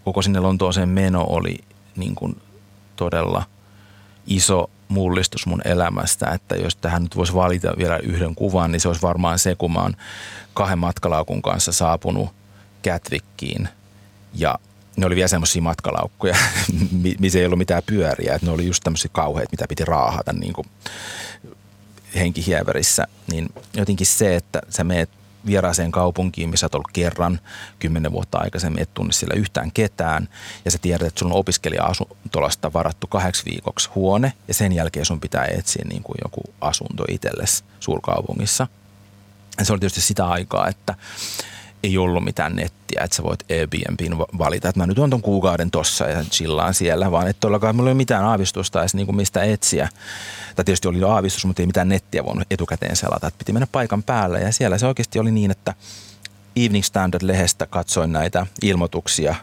koko sinne Lontooseen meno oli niin kuin todella iso mullistus mun elämästä, että jos tähän nyt voisi valita vielä yhden kuvan, niin se olisi varmaan se, kun mä oon kahden matkalaukun kanssa saapunut Catwickiin – ja ne oli vielä semmoisia matkalaukkuja, missä ei ollut mitään pyöriä. Että ne oli just tämmöisiä kauheita, mitä piti raahata niin kuin henkihieverissä. Niin jotenkin se, että sä meet vieraaseen kaupunkiin, missä oot ollut kerran kymmenen vuotta aikaisemmin, et tunne siellä yhtään ketään. Ja sä tiedät, että sulla on opiskelija-asuntolasta varattu kahdeksi viikoksi huone ja sen jälkeen sun pitää etsiä niin kuin joku asunto itsellesi suurkaupungissa. Ja se oli tietysti sitä aikaa, että ei ollut mitään nettiä, että sä voit Airbnbin valita, että mä nyt on ton kuukauden tossa ja chillaan siellä, vaan että todellakaan mulla ei ole mitään aavistusta edes niin kuin mistä etsiä. Tai tietysti oli jo aavistus, mutta ei mitään nettiä voinut etukäteen selata, että piti mennä paikan päälle ja siellä se oikeasti oli niin, että Evening Standard-lehestä katsoin näitä ilmoituksia,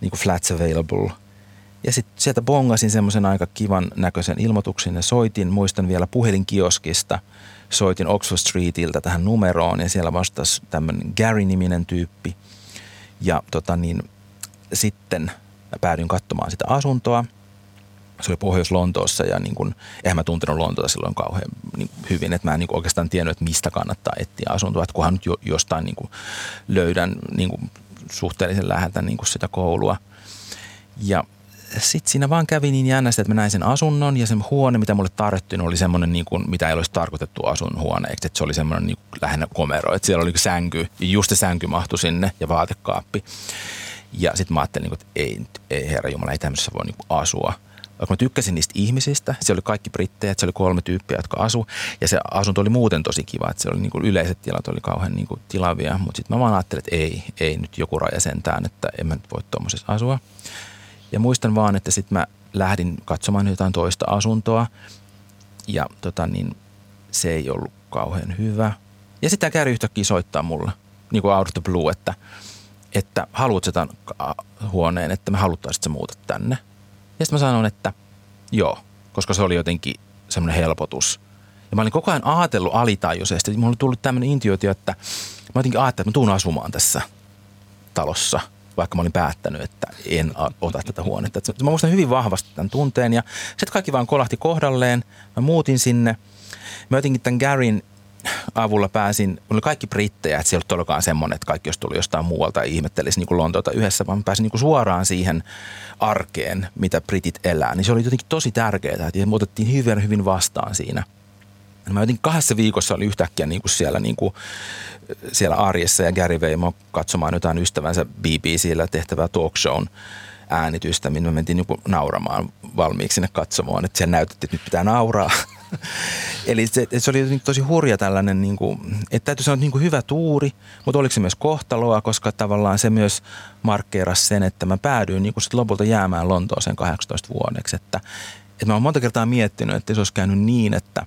niin kuin flats available – ja sitten sieltä bongasin semmoisen aika kivan näköisen ilmoituksen ja soitin, muistan vielä puhelinkioskista – soitin Oxford Streetiltä tähän numeroon ja siellä vastasi tämmöinen Gary-niminen tyyppi. Ja tota niin, sitten päädyin katsomaan sitä asuntoa. Se oli Pohjois-Lontoossa ja niin kun, eihän mä tuntenut Lontoota silloin kauhean niin hyvin, että mä en niin oikeastaan tiennyt, että mistä kannattaa etsiä asuntoa. Että kunhan nyt jo, jostain niin löydän niin suhteellisen läheltä niin sitä koulua. Ja sitten siinä vaan kävi niin jännästi, että mä näin sen asunnon ja sen huone, mitä mulle tarjottiin, oli semmoinen, niin kuin, mitä ei olisi tarkoitettu asunhuoneeksi. Että se oli semmoinen niin kuin, lähinnä komero, että siellä oli sänky, ja just se sänky mahtui sinne ja vaatekaappi. Ja sitten mä ajattelin, että ei, ei herra Jumala, ei tämmöisessä voi niin kuin, asua. Vaikka mä tykkäsin niistä ihmisistä, se oli kaikki brittejä, se oli kolme tyyppiä, jotka asu. Ja se asunto oli muuten tosi kiva, että se oli niin kuin yleiset tilat oli kauhean niin kuin tilavia. Mutta sitten mä vaan ajattelin, että ei, ei nyt joku raja sentään, että en mä nyt voi tuommoisessa asua. Ja muistan vaan, että sitten mä lähdin katsomaan jotain toista asuntoa ja tota niin, se ei ollut kauhean hyvä. Ja sitä käy yhtäkkiä soittaa mulle, niin kuin out of the blue, että, että haluat sitä huoneen, että me haluttaisiin, että sä muutat tänne. Ja sitten mä sanoin, että joo, koska se oli jotenkin semmoinen helpotus. Ja mä olin koko ajan ajatellut alitajuisesti, että mulla oli tullut tämmöinen intuitio, että mä jotenkin ajattelin, että mä tuun asumaan tässä talossa – vaikka mä olin päättänyt, että en ota tätä huonetta. Et mä muistan hyvin vahvasti tämän tunteen ja sitten kaikki vaan kolahti kohdalleen. Mä muutin sinne. Mä jotenkin tämän Garin avulla pääsin, mulla oli kaikki brittejä, että se ei ollut semmoinen, että kaikki jos tuli jostain muualta ja ihmettelisi niin Lontoota yhdessä, vaan pääsin niin suoraan siihen arkeen, mitä britit elää. Niin se oli jotenkin tosi tärkeää, että me otettiin hyvin, hyvin vastaan siinä. Mä jotenkin kahdessa viikossa oli yhtäkkiä niin kuin siellä, niin kuin, siellä arjessa ja Gary vei katsomaan jotain ystävänsä BBCllä tehtävää talk shown äänitystä, minne me mentiin niin nauramaan valmiiksi sinne katsomaan, että siellä näytettiin, että nyt pitää nauraa. Eli se, se oli tosi hurja tällainen, niin kuin, että täytyy sanoa, että niin kuin hyvä tuuri, mutta oliko se myös kohtaloa, koska tavallaan se myös markkeerasi sen, että mä päädyin niin kuin sit lopulta jäämään Lontooseen 18 vuodeksi. Että, että mä oon monta kertaa miettinyt, että se olisi käynyt niin, että,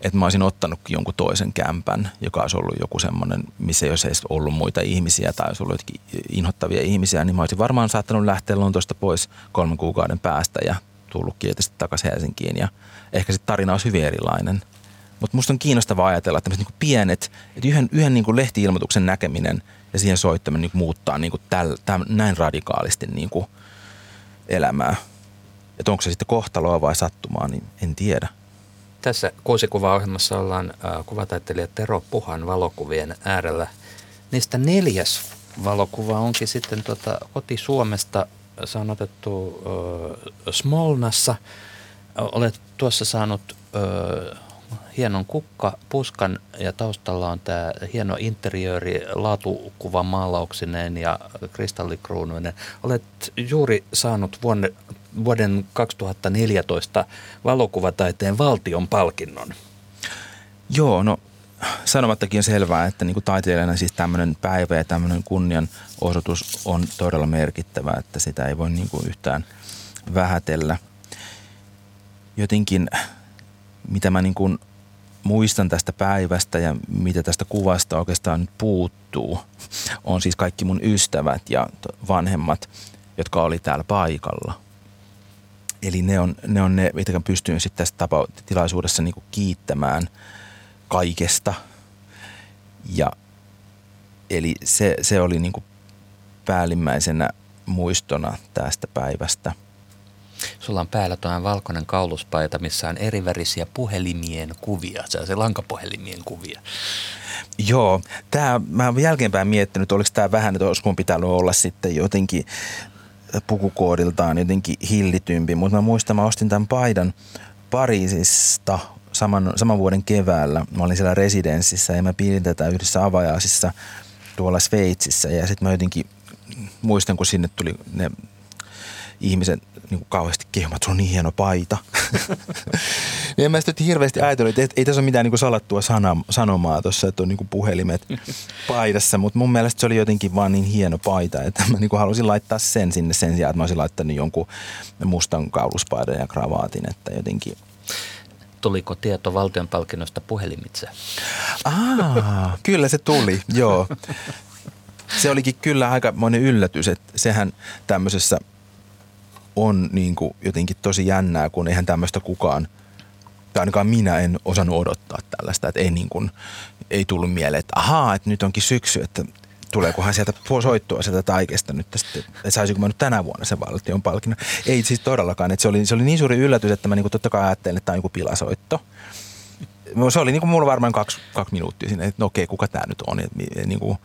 että mä olisin ottanut jonkun toisen kämpän, joka olisi ollut joku semmoinen, missä ei olisi edes ollut muita ihmisiä tai olisi ollut jotenkin inhottavia ihmisiä, niin mä olisin varmaan saattanut lähteä Lontoosta pois kolmen kuukauden päästä ja tullut tietysti takaisin Helsinkiin ja ehkä sitten tarina olisi hyvin erilainen. Mutta musta on kiinnostavaa ajatella, että niinku pienet, että yhden, yhden niinku lehti-ilmoituksen näkeminen ja siihen soittaminen niinku muuttaa niinku täl, täl, näin radikaalisti niinku elämää. Että onko se sitten kohtaloa vai sattumaa, niin en tiedä. Tässä kuusikuvaohjelmassa ollaan äh, kuvataiteilija Tero Puhan valokuvien äärellä. Niistä neljäs valokuva onkin sitten tuota koti Suomesta. Se on otettu Smolnassa. Olet tuossa saanut hienon kukka, puskan ja taustalla on tämä hieno interiööri laatukuva maalauksineen ja kristallikruunuinen. Olet juuri saanut vuonna, vuoden 2014 valokuvataiteen valtion palkinnon. Joo, no sanomattakin selvää, että niin kuin taiteilijana siis tämmöinen päivä ja tämmöinen kunnianosoitus on todella merkittävä, että sitä ei voi niin kuin yhtään vähätellä. Jotenkin, mitä mä niin kuin muistan tästä päivästä ja mitä tästä kuvasta oikeastaan nyt puuttuu, on siis kaikki mun ystävät ja vanhemmat, jotka oli täällä paikalla. Eli ne on ne, on ne mitä pystyn sitten tässä tapa, tilaisuudessa niin kiittämään kaikesta. Ja eli se, se oli niin päällimmäisenä muistona tästä päivästä – Sulla on päällä tuo valkoinen kauluspaita, missä on erivärisiä puhelimien kuvia, se lankapuhelimien kuvia. Joo, tämä, mä oon jälkeenpäin miettinyt, oliko tämä vähän, että olisiko pitänyt olla sitten jotenkin pukukoodiltaan jotenkin hillitympi, mutta mä muistan, mä ostin tämän paidan Pariisista saman, saman vuoden keväällä. Mä olin siellä residenssissä ja mä pidin tätä yhdessä avajaisissa tuolla Sveitsissä ja sitten mä jotenkin muistan, kun sinne tuli ne ihmiset niin kuin kauheasti kehumaan, että on niin hieno paita. niin en mä sitten hirveästi ajatellut, että ei tässä ole mitään niin kuin salattua sana, sanomaa tuossa, että on niin kuin puhelimet paidassa, mutta mun mielestä se oli jotenkin vaan niin hieno paita, että mä niin kuin halusin laittaa sen sinne sen sijaan, että mä olisin laittanut jonkun mustan kauluspaidan ja kravaatin, että jotenkin Tuliko tieto valtion palkinnosta puhelimitse? Ah, kyllä se tuli, joo. Se olikin kyllä aika monen yllätys, että sehän tämmöisessä – on niin kuin jotenkin tosi jännää, kun eihän tämmöistä kukaan, tai ainakaan minä en osannut odottaa tällaista, että ei, niin kuin, ei tullut mieleen, että ahaa, että nyt onkin syksy, että tuleekohan sieltä soittua sieltä taikesta nyt tästä, että saisinko mä nyt tänä vuonna sen valtion palkinnon. Ei siis todellakaan, että se oli, se oli niin suuri yllätys, että mä niin kuin totta kai ajattelin, että tämä on joku pilasoitto. Se oli niin kuin mulla varmaan kaksi, kaksi minuuttia siinä, että no okei, kuka tämä nyt on. Että, niin kuin,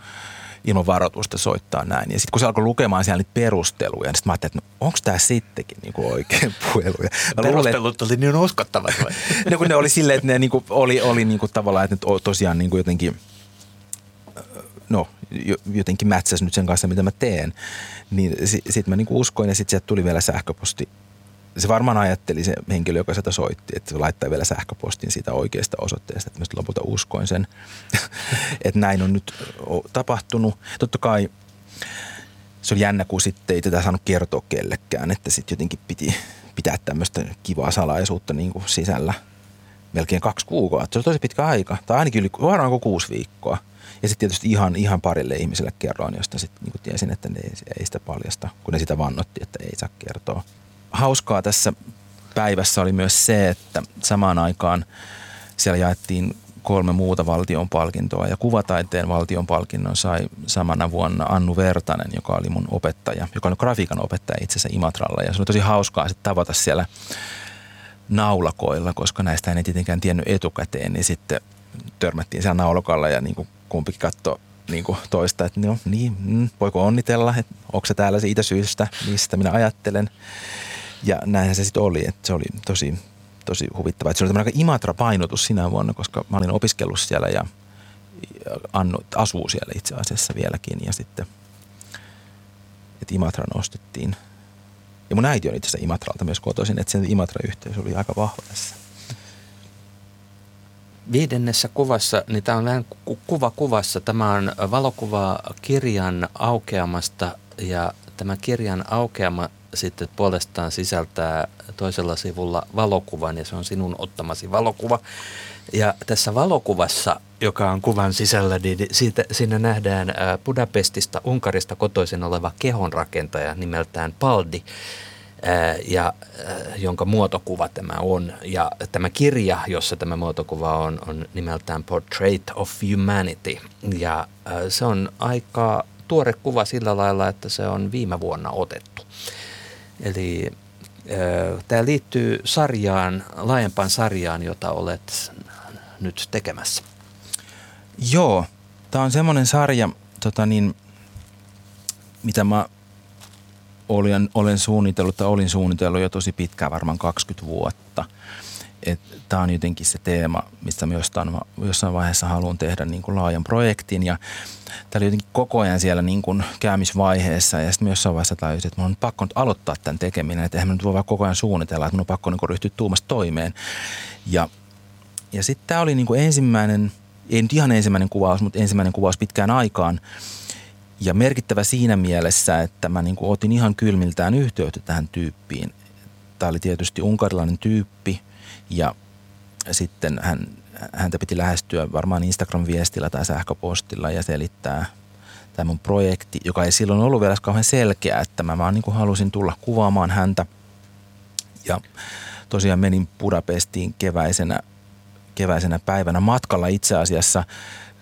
ilman varoitusta soittaa näin. Ja sitten kun se alkoi lukemaan siellä niitä perusteluja, niin sitten mä ajattelin, että no, onko tämä sittenkin niinku oikein puhelu. Perustelut oli niin uskottavat vai? no kun ne oli silleen, että ne niinku oli, oli niinku tavallaan, että ne tosiaan niinku jotenkin no, jotenkin mätsäs nyt sen kanssa, mitä mä teen. Niin sitten sit mä niinku uskoin ja sitten sieltä tuli vielä sähköposti se varmaan ajatteli se henkilö, joka sitä soitti, että se laittaa vielä sähköpostin siitä oikeasta osoitteesta, että mä lopulta uskoin sen, että näin on nyt tapahtunut. Totta kai se oli jännä, kun sitten ei tätä saanut kertoa kellekään, että sitten jotenkin piti pitää tämmöistä kivaa salaisuutta niin kuin sisällä melkein kaksi kuukautta. Se oli tosi pitkä aika, tai ainakin yli, varmaan kuusi viikkoa. Ja sitten tietysti ihan, ihan parille ihmiselle kerroin, josta sitten niin tiesin, että ne ei, ei sitä paljasta, kun ne sitä vannotti, että ei saa kertoa hauskaa tässä päivässä oli myös se, että samaan aikaan siellä jaettiin kolme muuta valtion palkintoa ja kuvataiteen valtion palkinnon sai samana vuonna Annu Vertanen, joka oli mun opettaja, joka oli grafiikan opettaja itse asiassa Imatralla ja se oli tosi hauskaa sitten tavata siellä naulakoilla, koska näistä ei tietenkään tiennyt etukäteen, niin sitten törmättiin siellä naulakalla ja niin kuin kumpikin katsoi niin kuin toista, että no niin, mm, voiko onnitella, että onko se täällä siitä syystä, mistä minä ajattelen. Ja näinhän se sitten oli, että se oli tosi, tosi huvittavaa. Että se oli aika Imatra-painotus sinä vuonna, koska mä olin opiskellut siellä ja Annu asuu siellä itse asiassa vieläkin. Ja sitten, että Imatra nostettiin. Ja mun äiti on itse asiassa Imatralta myös kotoisin, että se Imatra-yhteys oli aika vahva tässä viidennessä kuvassa, niin tämä on vähän kuva kuvassa. Tämä on valokuva kirjan aukeamasta ja tämä kirjan aukeama sitten puolestaan sisältää toisella sivulla valokuvan ja se on sinun ottamasi valokuva. Ja tässä valokuvassa, joka on kuvan sisällä, niin siitä, siinä nähdään Budapestista, Unkarista kotoisin oleva kehonrakentaja nimeltään Paldi ja jonka muotokuva tämä on. Ja tämä kirja, jossa tämä muotokuva on, on nimeltään Portrait of Humanity. Ja se on aika tuore kuva sillä lailla, että se on viime vuonna otettu. Eli tämä liittyy sarjaan, laajempaan sarjaan, jota olet nyt tekemässä. Joo, tämä on semmoinen sarja, tota niin, mitä mä olen, olen suunnitellut tai olin suunnitellut jo tosi pitkään, varmaan 20 vuotta. Tämä on jotenkin se teema, mistä mä jossain vaiheessa haluan tehdä niin kuin laajan projektin. Ja tämä oli jotenkin koko ajan siellä niin kuin käymisvaiheessa ja sitten jossain vaiheessa tajusin, että mun on pakko nyt aloittaa tämän tekeminen. Että eihän mä nyt voi vaan koko ajan suunnitella, että mun on pakko niin kuin ryhtyä tuumasta toimeen. Ja, ja sitten tämä oli niin kuin ensimmäinen, ei nyt ihan ensimmäinen kuvaus, mutta ensimmäinen kuvaus pitkään aikaan – ja merkittävä siinä mielessä, että mä niin kuin otin ihan kylmiltään yhteyttä tähän tyyppiin. Tämä oli tietysti unkarilainen tyyppi ja sitten hän, häntä piti lähestyä varmaan Instagram-viestillä tai sähköpostilla ja selittää tämä mun projekti, joka ei silloin ollut vielä kauhean selkeä, että mä vaan niin kuin halusin tulla kuvaamaan häntä. Ja tosiaan menin Budapestiin keväisenä, keväisenä päivänä matkalla itse asiassa –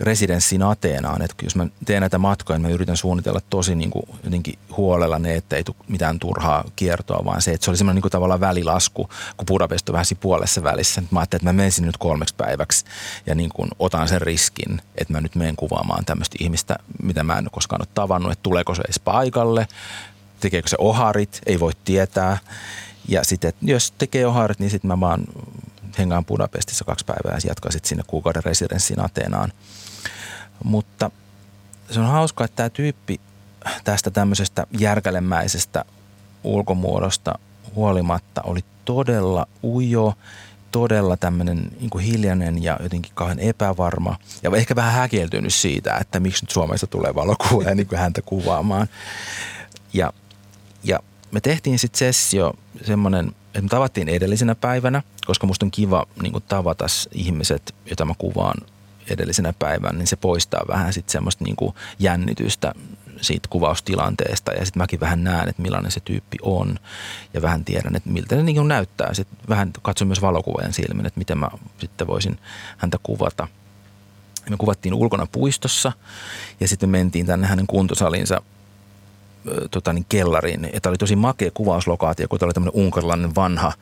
residenssiin Ateenaan, että jos mä teen näitä matkoja, niin mä yritän suunnitella tosi niin kuin jotenkin huolella ne, että ei tule mitään turhaa kiertoa, vaan se, että se oli semmoinen niin tavallaan välilasku, kun Budapest on vähän puolessa välissä. Mä ajattelin, että mä menisin nyt kolmeksi päiväksi ja niin kuin otan sen riskin, että mä nyt menen kuvaamaan tämmöistä ihmistä, mitä mä en koskaan ole tavannut, että tuleeko se edes paikalle, tekeekö se oharit, ei voi tietää. Ja sitten, jos tekee oharit, niin sitten mä vaan hengaan Budapestissa kaksi päivää ja jatkaa sitten sinne kuukauden residenssiin Ateenaan. Mutta se on hauska, että tämä tyyppi tästä tämmöisestä järkälemäisestä ulkomuodosta huolimatta oli todella ujo, todella tämmöinen niin hiljainen ja jotenkin kauhean epävarma ja ehkä vähän häkeltynyt siitä, että miksi nyt Suomesta tulee valokuva ja niin kuin häntä kuvaamaan. Ja, ja me tehtiin sitten sessio semmoinen, että me tavattiin edellisenä päivänä, koska musta on kiva niin tavata ihmiset, joita mä kuvaan edellisenä päivänä, niin se poistaa vähän sitten semmoista niin kuin jännitystä siitä kuvaustilanteesta ja sitten mäkin vähän näen, että millainen se tyyppi on ja vähän tiedän, että miltä se niin näyttää. Sitten vähän katson myös valokuvajan silmin, että miten mä sitten voisin häntä kuvata. Me kuvattiin ulkona puistossa ja sitten me mentiin tänne hänen kuntosalinsa tota, niin kellariin. Ja tämä oli tosi makea kuvauslokaatio, kun tämä oli tämmöinen unkarilainen vanha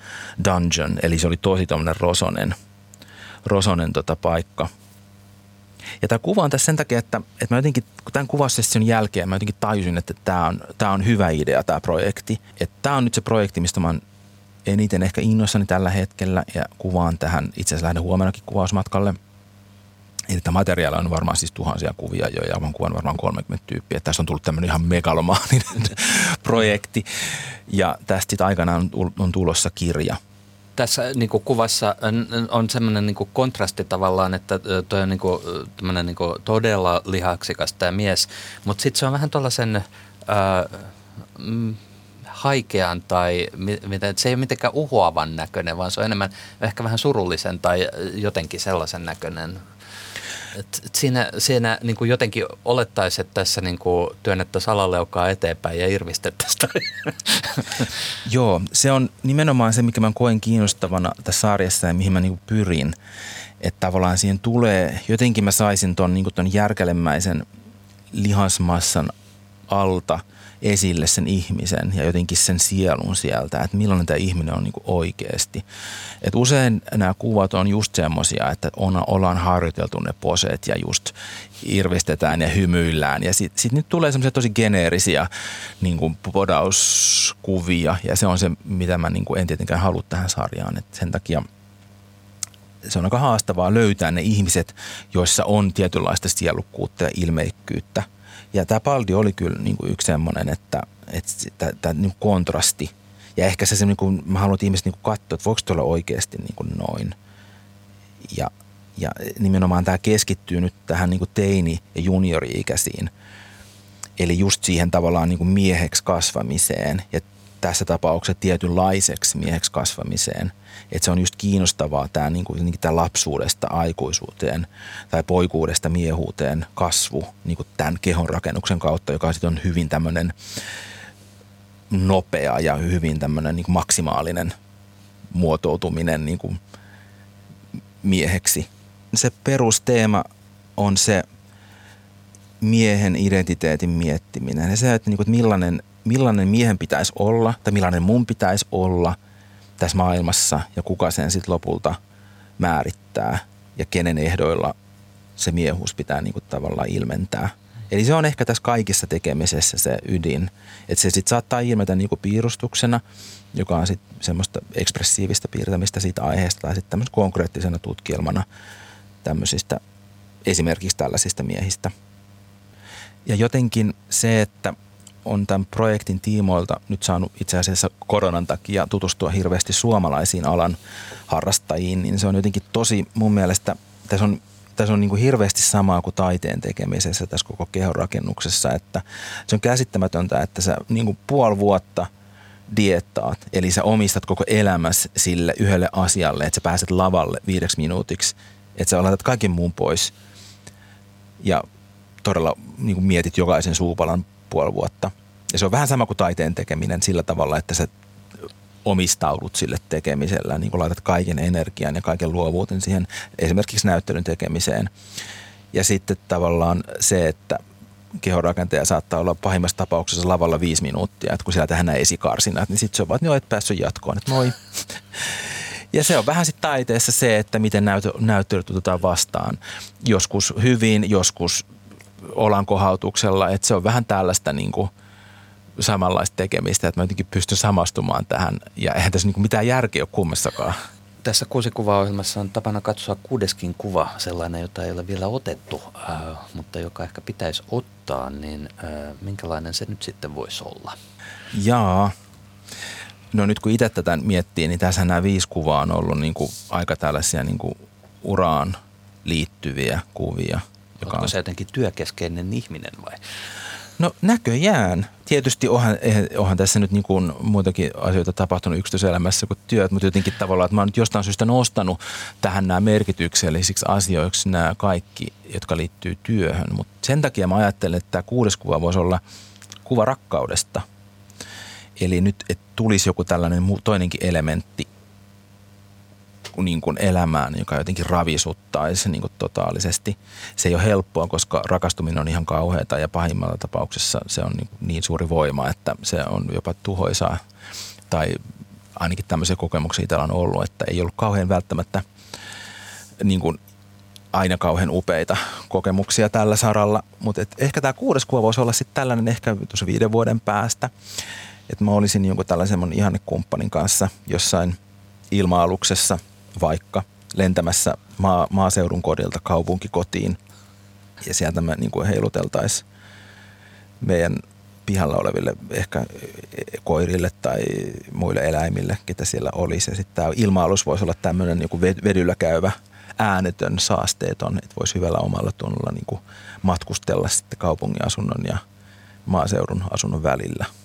dungeon, eli se oli tosi tämmöinen rosonen, rosonen tota, paikka – tämä kuva on tässä sen takia, että, että mä jotenkin, tämän kuvaussession jälkeen mä jotenkin tajusin, että tämä on, tämä on hyvä idea tämä projekti. Että tämä on nyt se projekti, mistä mä oon eniten ehkä innoissani tällä hetkellä ja kuvaan tähän, itse asiassa lähden huomenakin kuvausmatkalle. Eli tämä materiaali on varmaan siis tuhansia kuvia jo ja mä kuvan varmaan 30 tyyppiä. Tässä on tullut tämmöinen ihan megalomaaninen projekti ja tästä aikanaan on tulossa kirja – tässä niin kuin kuvassa on semmoinen niin kontrasti tavallaan, että toi on niin kuin, niin kuin todella lihaksikas tämä mies, mutta sitten se on vähän tuollaisen äh, haikean tai mitä, se ei ole mitenkään uhoavan näköinen, vaan se on enemmän ehkä vähän surullisen tai jotenkin sellaisen näköinen. Siinä siinä niin kuin jotenkin olettaisiin, että tässä niin kuin työnnettäisiin salaleukaa eteenpäin ja irvistettäisiin. Joo, se on nimenomaan se, mikä mä koen kiinnostavana tässä sarjassa ja mihin mä niin kuin pyrin. Että tavallaan siihen tulee, jotenkin mä saisin ton, niin ton järkälemäisen lihasmassan alta esille sen ihmisen ja jotenkin sen sielun sieltä, että millainen tämä ihminen on niin kuin oikeasti. Et usein nämä kuvat on just semmoisia, että on, ollaan harjoiteltu ne poseet ja just irvistetään ja hymyillään. Ja sitten sit nyt tulee semmoisia tosi geneerisiä niin kuin podauskuvia ja se on se, mitä mä niin kuin en tietenkään halua tähän sarjaan. Et sen takia se on aika haastavaa löytää ne ihmiset, joissa on tietynlaista sielukkuutta ja ilmeikkyyttä – ja tämä Paldi oli kyllä niin kuin yksi semmoinen, että, että tämä niin kontrasti. Ja ehkä se, niin kuin, mä haluan, että ihmiset niin kuin katsoa, että voiko tuolla oikeasti niin kuin noin. Ja, ja nimenomaan tämä keskittyy nyt tähän niin kuin teini- ja juniori-ikäisiin. Eli just siihen tavallaan niin kuin mieheksi kasvamiseen ja tässä tapauksessa tietynlaiseksi mieheksi kasvamiseen – että se on just kiinnostavaa tämä, niin kuin, tämä lapsuudesta aikuisuuteen tai poikuudesta miehuuteen kasvu niin kuin tämän kehon rakennuksen kautta, joka sitten on hyvin tämmöinen nopea ja hyvin tämmöinen niin maksimaalinen muotoutuminen niin kuin mieheksi. Se perusteema on se miehen identiteetin miettiminen ja se, että, niin kuin, että millainen, millainen miehen pitäisi olla tai millainen mun pitäisi olla – tässä maailmassa ja kuka sen sitten lopulta määrittää ja kenen ehdoilla se miehuus pitää niin kuin tavallaan ilmentää. Eli se on ehkä tässä kaikissa tekemisessä se ydin, että se sitten saattaa ilmetä niin kuin piirustuksena, joka on sitten semmoista ekspressiivistä piirtämistä siitä aiheesta tai sitten konkreettisena tutkielmana tämmöisistä esimerkiksi tällaisista miehistä. Ja jotenkin se, että on tämän projektin tiimoilta nyt saanut itse asiassa koronan takia tutustua hirveästi suomalaisiin alan harrastajiin, niin se on jotenkin tosi mun mielestä, tässä on, tässä on niin kuin hirveästi samaa kuin taiteen tekemisessä tässä koko kehonrakennuksessa, että se on käsittämätöntä, että sä niin kuin puoli vuotta diettaat, eli sä omistat koko elämässä sille yhdelle asialle, että sä pääset lavalle viideksi minuutiksi, että sä laitat kaiken muun pois ja todella niin kuin mietit jokaisen suupalan puoli vuotta. Ja se on vähän sama kuin taiteen tekeminen sillä tavalla, että sä omistaudut sille tekemisellä, niin kuin laitat kaiken energian ja kaiken luovuuden siihen esimerkiksi näyttelyn tekemiseen. Ja sitten tavallaan se, että kehorakentaja saattaa olla pahimmassa tapauksessa lavalla viisi minuuttia, että kun siellä tehdään esikarsinat, niin sitten se on vaan, että joo, et päässyt jatkoon, että moi. Ja se on vähän sitten taiteessa se, että miten näyttelyt otetaan vastaan. Joskus hyvin, joskus olankohautuksella, että se on vähän tällaista niin kuin samanlaista tekemistä, että mä jotenkin pystyn samastumaan tähän ja eihän tässä niin kuin mitään järkeä ole kummassakaan. Tässä kuusikuvaohjelmassa on tapana katsoa kuudeskin kuva, sellainen, jota ei ole vielä otettu, äh, mutta joka ehkä pitäisi ottaa, niin äh, minkälainen se nyt sitten voisi olla? Jaa, no nyt kun itse tätä miettii, niin tässä nämä viisi kuvaa on ollut niin kuin aika tällaisia niin kuin uraan liittyviä kuvia – joka Onko on... se jotenkin työkeskeinen ihminen vai? No näköjään. Tietysti onhan, onhan tässä nyt niin kuin muitakin asioita tapahtunut yksityiselämässä kuin työt, mutta jotenkin tavallaan, että mä oon nyt jostain syystä nostanut tähän nämä merkityksellisiksi asioiksi nämä kaikki, jotka liittyy työhön. Mutta sen takia mä ajattelen, että tämä kuudes kuva voisi olla kuva rakkaudesta. Eli nyt, että tulisi joku tällainen toinenkin elementti niin kuin elämään, joka jotenkin ravisuttaisi niin kuin totaalisesti. Se ei ole helppoa, koska rakastuminen on ihan kauheata ja pahimmalla tapauksessa se on niin, niin suuri voima, että se on jopa tuhoisaa. Tai ainakin tämmöisiä kokemuksia itsellä on ollut, että ei ollut kauhean välttämättä niin kuin aina kauhean upeita kokemuksia tällä saralla. Mutta ehkä tämä kuudes kuva voisi olla sitten tällainen ehkä tuossa viiden vuoden päästä. Että mä olisin jonkun tällaisen mun ihannekumppanin kanssa jossain ilma-aluksessa – vaikka lentämässä maa, maaseudun kodilta kaupunkikotiin ja sieltä me niin heiluteltaisiin meidän pihalla oleville ehkä koirille tai muille eläimille, ketä siellä olisi. Ja sitten tämä ilma-alus voisi olla tämmöinen joku vedyllä käyvä äänetön, saasteeton, että voisi hyvällä omalla tunnolla niin kuin matkustella sitten kaupungin asunnon ja maaseudun asunnon välillä –